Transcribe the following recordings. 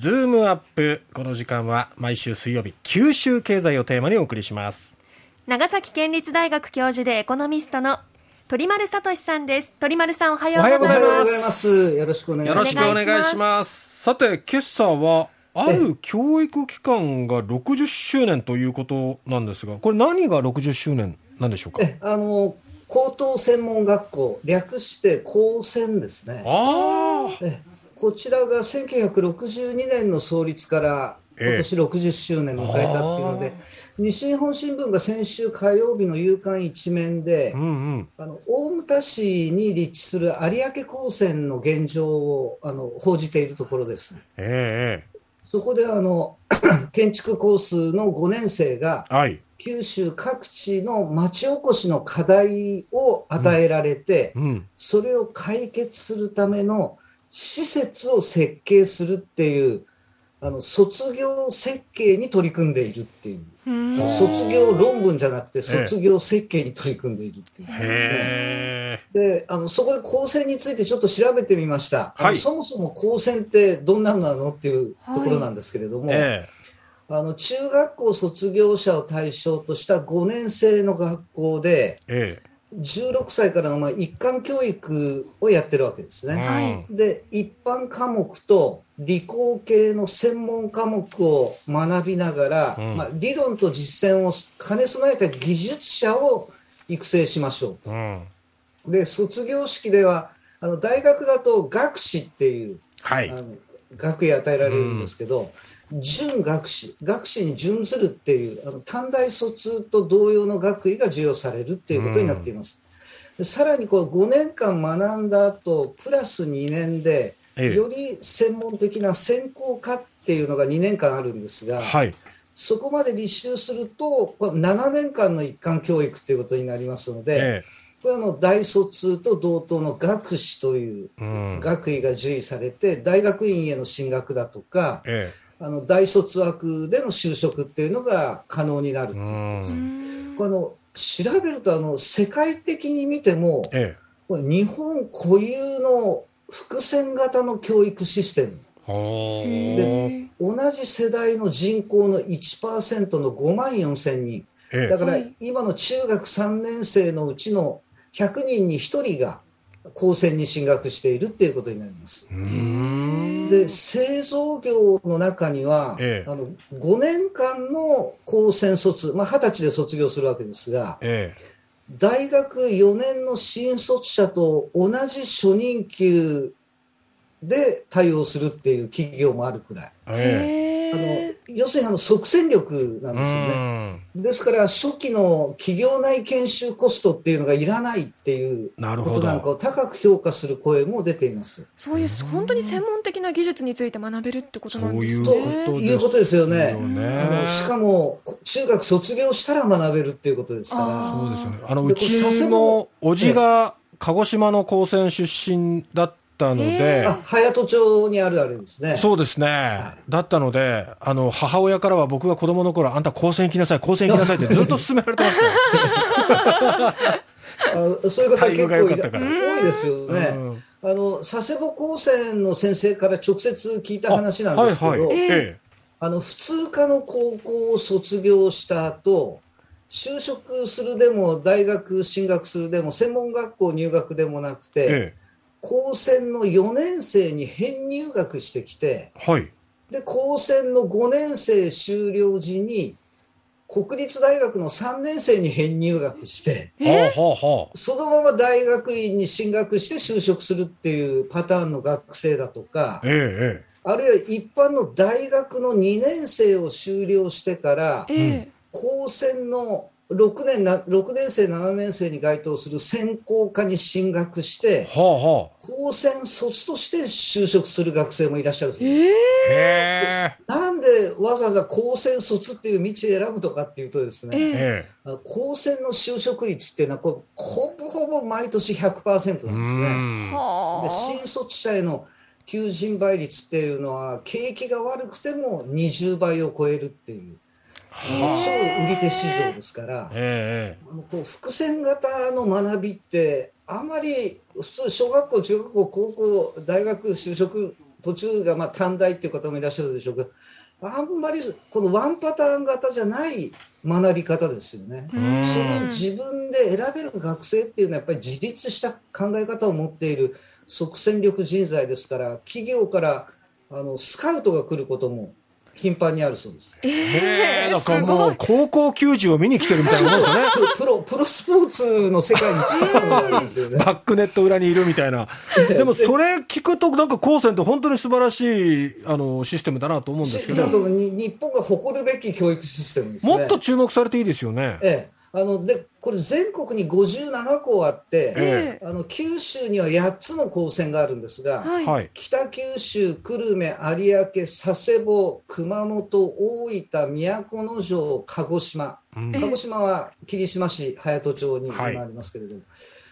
ズームアップ。この時間は毎週水曜日九州経済をテーマにお送りします。長崎県立大学教授でエコノミストの鳥丸聡さんです。鳥丸さんおはようございます。よろしくお願いします。よろしくお願いします。さて今朝はある教育機関が60周年ということなんですがこれ何が60周年なんでしょうか？あの高等専門学校略して高専ですね。ああこちらが1962年の創立から今年60周年迎えたっていうので、西日本新聞が先週火曜日の夕刊一面で、うんうん、あの大牟田市に立地する有明高専の現状をあの報じているところです。えー、そこであの 建築コースの5年生が、はい、九州各地の町おこしの課題を与えられて、うん。うん、それを解決するための施設を設計するっていうあの卒業設計に取り組んでいるっていう、う卒業論文じゃなくて卒業設計に取り組んでいるっていう。ですね。であのそこで高専についてちょっと調べてみました。はい、そもそも高専ってどんなの？なのっていうところなんですけれども、はいあの中学校卒業者を対象とした5年生の学校で、ええ16歳からのまあ一貫教育をやってるわけですね。はい、で一般科目と理工系の専門科目を学びながら、うん、まあ、理論と実践を兼ね備えた技術者を育成しましょう。うん、で卒業式ではあの大学だと学士っていう、はい、あの学位与えられるんですけど、準学士、学士に準ずるっていう、あの短大卒と同様の学位が授与されるっていうことになっています。うん、さらにこう5年間学んだ後、プラス2年で、より専門的な専攻科っていうのが2年間あるんですが、はい、そこまで履修すると、7年間の一貫教育ということになりますので、ええ。これはの大卒と同等の学士という学位が授与されて、うん、大学院への進学だとか、ええあの大卒枠での就職っていうのが可能になるっていうことです。この調べるとあの世界的に見ても、ええ、これ日本固有の伏線型の教育システム。で同じ世代の人口の1%の5万4千人、ええ、だから今の中学3年生のうちの100人に1人が高専に進学しているっていうことになります。で製造業の中には、ええ、あの5年間の高専卒、まあ、20歳で卒業するわけですが、え、大学4年の新卒者と同じ初任給で対応するっていう企業もあるくらい。あの要するにあの即戦力なんですよね。ですから初期の企業内研修コストっていうのがいらないっていうことなんかを高く評価する声も出ています。そういう本当に専門的な技術について学べるってことなんですね。ということですよね。あのしかも中学卒業したら学べるっていうことですから。そうですよね。あのうちのおじが鹿児島の高専出身だったったので、あ隼人町にあるあれですね。そうですね、はい、だったので、あの母親からは僕が子供の頃あんた高専行きなさい、高専行きなさいって ずっと勧められてました、あそういう方結構多いですよね。うん。あの佐世保高専の先生から直接聞いた話なんですけど、あはいはい。あの普通科の高校を卒業した後就職するでも大学進学するでも専門学校入学でもなくて、え高専の4年生に編入学してきて、はい、で高専の5年生終了時に国立大学の3年生に編入学して、そのまま大学院に進学して就職するっていうパターンの学生だとか、ええ、あるいは一般の大学の2年生を修了してから、え、高専の6年な6年生、7年生に該当する専攻科に進学して、はあはあ、高専卒として就職する学生もいらっしゃるそうです。えー、なんでわざわざ高専卒っていう道を選ぶとかっていうとですね、えー、高専の就職率っていうのはほぼほぼ毎年100%なんですね。で新卒者への求人倍率っていうのは景気が悪くても20倍を超えるっていう。超売り手市場ですから、えこう伏線型の学びってあんまり普通小学校中学校高校大学就職途中がまあ短大っていう方もいらっしゃるでしょうけど、あんまりこのワンパターン型じゃない学び方ですよね。それを自分で選べる学生っていうのはやっぱり自立した考え方を持っている即戦力人材ですから企業からあのスカウトが来ることも頻繁にあるそうです。ええー、だからもう高校球児を見に来てるみたいなもんですね。プロ、プロスポーツの世界に近いものがあるんですよね。バックネット裏にいるみたいな。でもそれ聞くと、なんか高専って本当に素晴らしいあのシステムだなと思うんですけど。日本が誇るべき教育システムですね。もっと注目されていいですよね。ええ。あのでこれ全国に57校あって、ええ、あの九州には8つの高専があるんですが、はい、北九州、久留米、有明、佐世保、熊本、大分、都城、鹿児島、うん、鹿児島は霧島市隼人町に今ありますけれども、はい、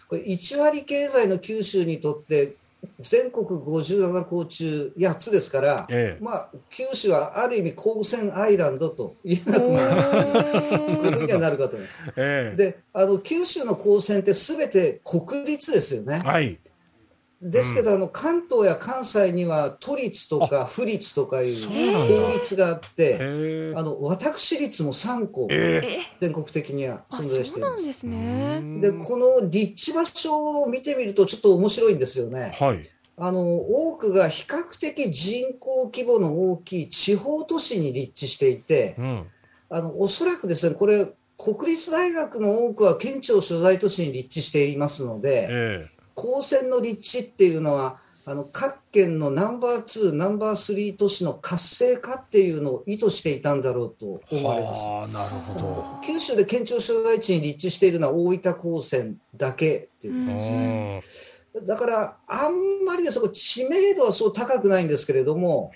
これ1割経済の九州にとって全国57校中8つですから、ええ、まあ、九州はある意味、高専アイランドと言えなくもなる ことにはなるかと思います。え、であの九州の高専ってすべて国立ですよね。はいですけど、うん、あの関東や関西には都立とか府立とかいう公立があってあの私立も3校、全国的には存在しています。ですね、でこの立地場所を見てみるとちょっと面白いんですよね。はい、あの多くが比較的人口規模の大きい地方都市に立地していて、うん、あのおそらくですねこれ国立大学の多くは県庁所在都市に立地していますので。えー高専の立地っていうのはあの各県のナンバー2、ナンバー3都市の活性化っていうのを意図していたんだろうと思われます。なるほど九州で県庁所在地に立地しているのは大分高専だけっていうことですね。だからあんまりねそこ知名度はそう高くないんですけれども、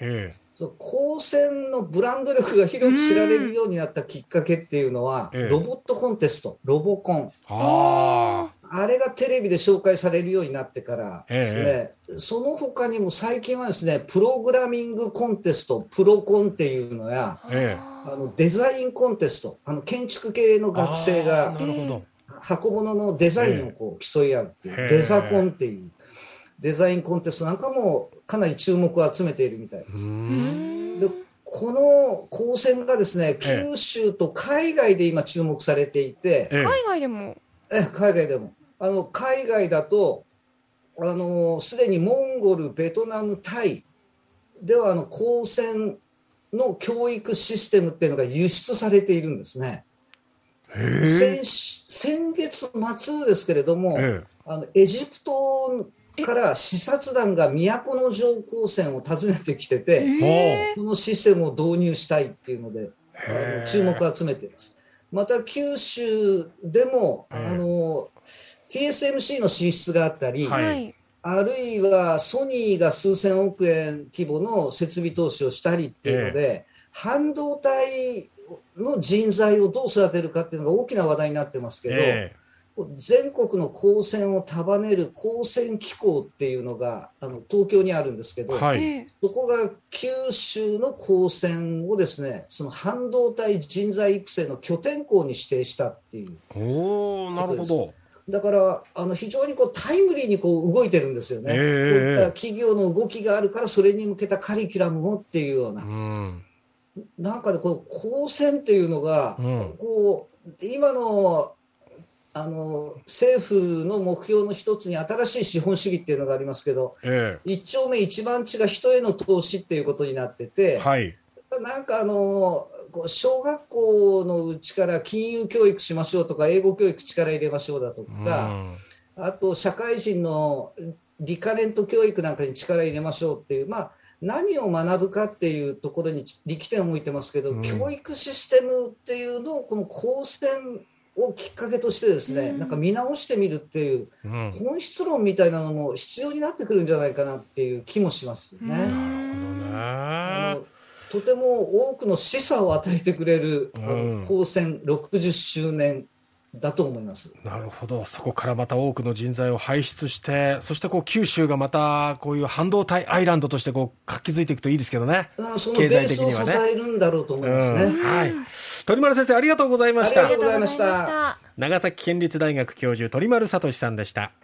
そ高専のブランド力が広く知られるようになったきっかけっていうのは、ロボットコンテスト、ロボコン。ああれがテレビで紹介されるようになってからですね、ええ、その他にも最近はですね、プログラミングコンテスト、プロコンっていうのや、え、あのデザインコンテスト、あの建築系の学生が箱物のデザインをこう競い合うっていう、デザコンっていうデザインコンテストなんかもかなり注目を集めているみたいです。でこの高専がですね、九州と海外で今注目されていて、海外でも。え海外でも。あの海外だとあのすでにモンゴル、ベトナム、タイではあの高専の教育システムっていうのが輸出されているんですね。先先月末ですけれども、あのエジプトから視察団が都城高専を訪ねてきてて、このシステムを導入したいっていうので、あの注目を集めています。また九州でも、あの TSMC の進出があったり、はい、あるいはソニーが数千億円規模の設備投資をしたりっていうので、えー、半導体の人材をどう育てるかっていうのが大きな話題になってますけど、えー、全国の高専を束ねる高専機構っていうのがあの東京にあるんですけど、はい、そこが九州の高専をですねその半導体人材育成の拠点校に指定したっていうおなるほどだからあの非常にこうタイムリーにこう動いてるんですよね、えー、こういった企業の動きがあるからそれに向けたカリキュラムをっていうような、うん、なんかでこの高専っていうのが、うん、こう今のあの政府の目標の一つに新しい資本主義っていうのがありますけど、ええ、一丁目一番地が人への投資っていうことになってて、はい、なんかあのこう小学校のうちから金融教育しましょうとか英語教育力入れましょうだとか、あと社会人のリカレント教育なんかに力入れましょうっていう、まあ、何を学ぶかっていうところに力点を置いてますけど、うん、教育システムっていうのをこの高専をきっかけとしてですね、うん、なんか見直してみるっていう、うん、本質論みたいなのも必要になってくるんじゃないかなっていう気もしますよね。なるほどねとても多くの示唆を与えてくれる、うん、高専60周年だと思いますなるほど、そこからまた多くの人材を輩出して、そしてこう九州がまたこういう半導体アイランドとしてこう活気づいていくといいですけどね、あそのベースを支えるんだろうと思いますね。うん、はい鳥丸先生ありがとうございました。ありがとうございました。長崎県立大学教授鳥丸聡さんでした。